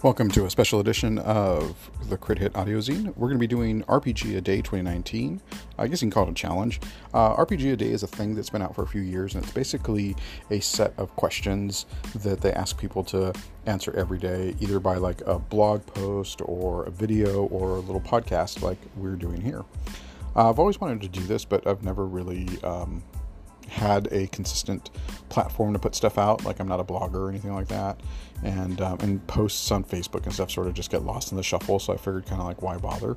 Welcome to a special edition of the Crit Hit Audio Zine. We're going to be doing RPG a Day 2019. I guess you can call it a challenge. Uh, RPG a Day is a thing that's been out for a few years, and it's basically a set of questions that they ask people to answer every day, either by like a blog post or a video or a little podcast like we're doing here. Uh, I've always wanted to do this, but I've never really um, had a consistent platform to put stuff out. Like I'm not a blogger or anything like that, and um, and posts on Facebook and stuff sort of just get lost in the shuffle. So I figured kind of like why bother.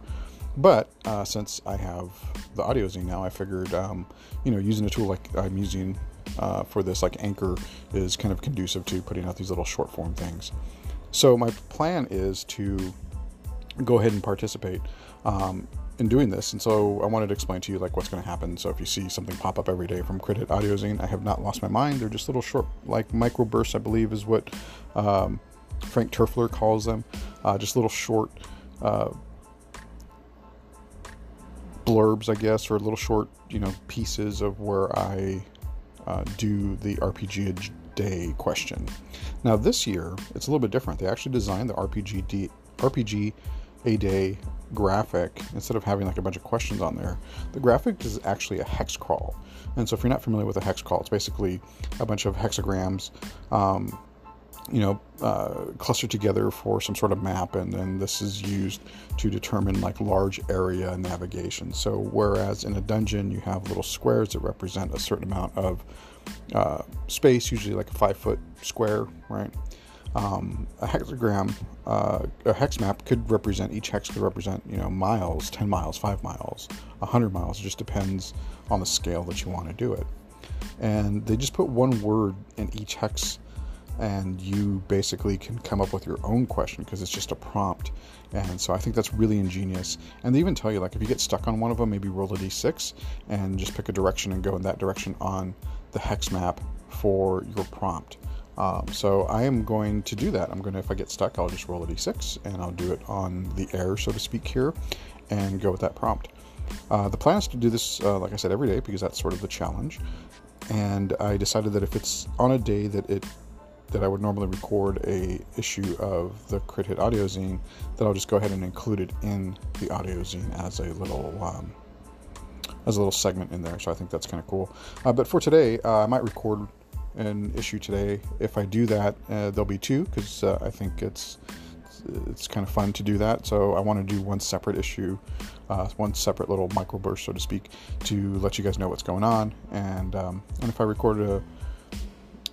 But uh, since I have the audio zine now, I figured um, you know using a tool like I'm using uh, for this, like Anchor, is kind of conducive to putting out these little short form things. So my plan is to go ahead and participate. Um, in doing this, and so I wanted to explain to you like what's going to happen. So if you see something pop up every day from Crit Hit Audio Zine, I have not lost my mind. They're just little short, like micro bursts, I believe, is what um, Frank Turfler calls them. Uh, just little short uh, blurbs, I guess, or little short, you know, pieces of where I uh, do the RPG day question. Now this year, it's a little bit different. They actually designed the RPG D, RPG a day graphic instead of having like a bunch of questions on there the graphic is actually a hex crawl. And so if you're not familiar with a hex crawl it's basically a bunch of hexagrams um, you know uh, clustered together for some sort of map and then this is used to determine like large area navigation. So whereas in a dungeon you have little squares that represent a certain amount of uh, space usually like a five foot square right um, a hexagram, uh, a hex map could represent each hex could represent you know miles, ten miles, five miles, hundred miles. It just depends on the scale that you want to do it. And they just put one word in each hex, and you basically can come up with your own question because it's just a prompt. And so I think that's really ingenious. And they even tell you like if you get stuck on one of them, maybe roll a d6 and just pick a direction and go in that direction on the hex map for your prompt. Um, so I am going to do that. I'm going to, if I get stuck, I'll just roll a d6 and I'll do it on the air, so to speak, here and go with that prompt. Uh, the plan is to do this, uh, like I said, every day because that's sort of the challenge. And I decided that if it's on a day that it that I would normally record a issue of the Crit Hit Audio Zine, that I'll just go ahead and include it in the audio zine as a little um, as a little segment in there. So I think that's kind of cool. Uh, but for today, uh, I might record an issue today. If I do that, uh, there'll be two because uh, I think it's it's kind of fun to do that. So I want to do one separate issue, uh, one separate little microburst, so to speak, to let you guys know what's going on. And um, and if I record a,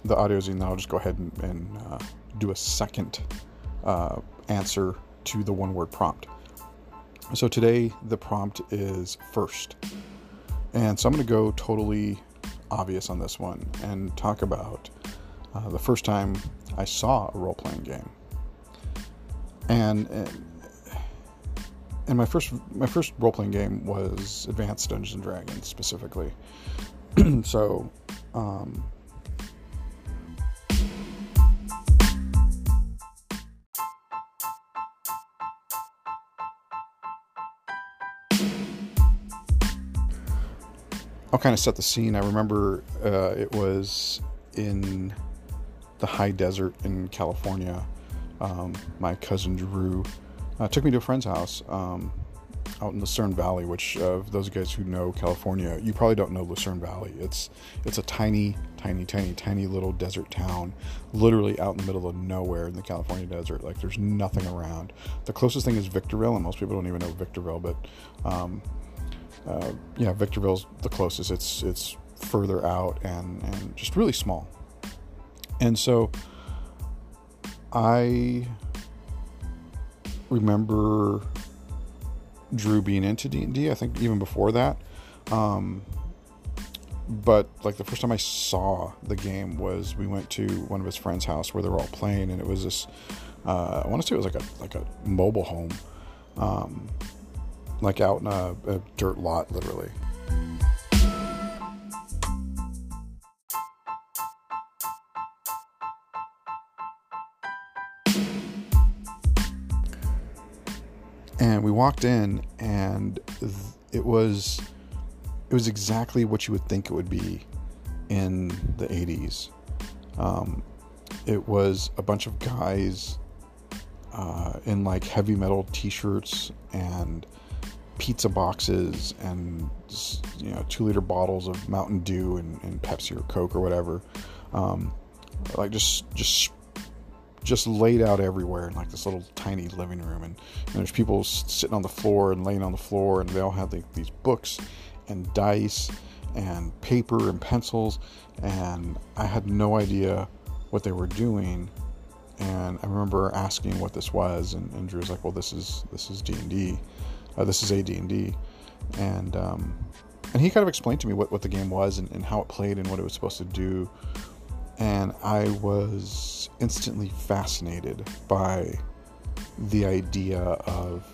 the audio zine, I'll just go ahead and, and uh, do a second uh, answer to the one word prompt. So today the prompt is first. And so I'm going to go totally obvious on this one and talk about uh, the first time I saw a role playing game. And, and and my first my first role playing game was Advanced Dungeons and Dragons specifically. so um, I'll kind of set the scene. I remember uh, it was in the high desert in California. Um, my cousin Drew uh, took me to a friend's house um, out in the Lucerne Valley. Which, uh, those guys who know California, you probably don't know Lucerne Valley. It's it's a tiny, tiny, tiny, tiny little desert town, literally out in the middle of nowhere in the California desert. Like there's nothing around. The closest thing is Victorville, and most people don't even know Victorville, but um, uh, yeah, Victorville's the closest. It's it's further out and and just really small. And so I remember Drew being into D and D. I think even before that. Um, but like the first time I saw the game was we went to one of his friends' house where they were all playing, and it was this. Uh, I want to say it was like a like a mobile home. Um, like out in a, a dirt lot, literally. And we walked in, and it was it was exactly what you would think it would be in the 80s. Um, it was a bunch of guys uh, in like heavy metal T-shirts and pizza boxes and you know two liter bottles of Mountain Dew and, and Pepsi or Coke or whatever, um, like just just just laid out everywhere in like this little tiny living room. And, and there's people sitting on the floor and laying on the floor and they all have the, these books and dice and paper and pencils. And I had no idea what they were doing. And I remember asking what this was and, and Drew was like well this is this is D&D uh, this is AD&D and um, and he kind of explained to me what, what the game was and, and how it played and what it was supposed to do and I was instantly fascinated by the idea of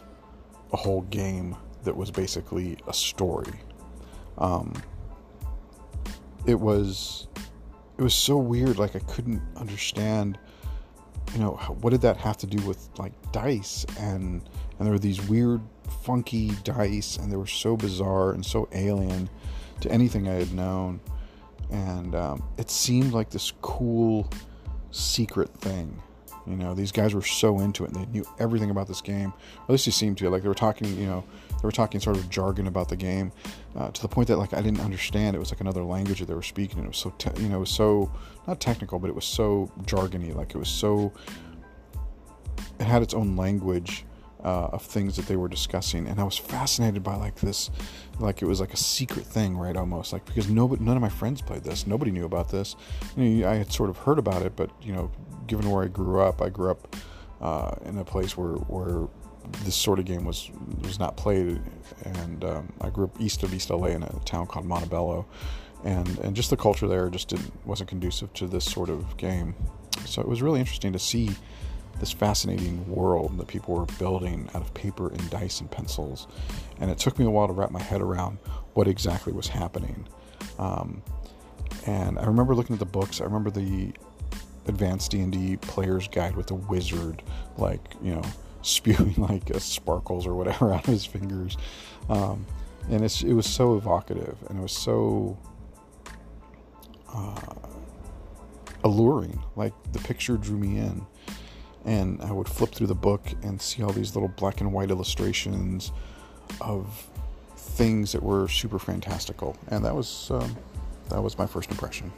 a whole game that was basically a story. Um, it was it was so weird. Like I couldn't understand. You know, what did that have to do with like dice and and there were these weird, funky dice, and they were so bizarre and so alien to anything I had known and um, it seemed like this cool secret thing. You know, these guys were so into it and they knew everything about this game. Or at least they seemed to. Like they were talking, you know, they were talking sort of jargon about the game uh, to the point that like I didn't understand. It was like another language that they were speaking. And it was so, te- you know, it was so not technical, but it was so jargony. Like it was so. It had its own language uh, of things that they were discussing, and I was fascinated by like this, like it was like a secret thing, right? Almost like because nobody, none of my friends played this, nobody knew about this. You know, I had sort of heard about it, but you know, given where I grew up, I grew up uh, in a place where where this sort of game was was not played, and um, I grew up east of East LA in a town called Montebello, and and just the culture there just didn't wasn't conducive to this sort of game. So it was really interesting to see this fascinating world that people were building out of paper and dice and pencils. And it took me a while to wrap my head around what exactly was happening. Um, and I remember looking at the books. I remember the advanced D&D player's guide with the wizard, like you know, spewing like sparkles or whatever out of his fingers. Um, and it was so evocative and it was so uh, alluring. Like the picture drew me in and I would flip through the book and see all these little black and white illustrations of things that were super fantastical, and that was um, that was my first impression.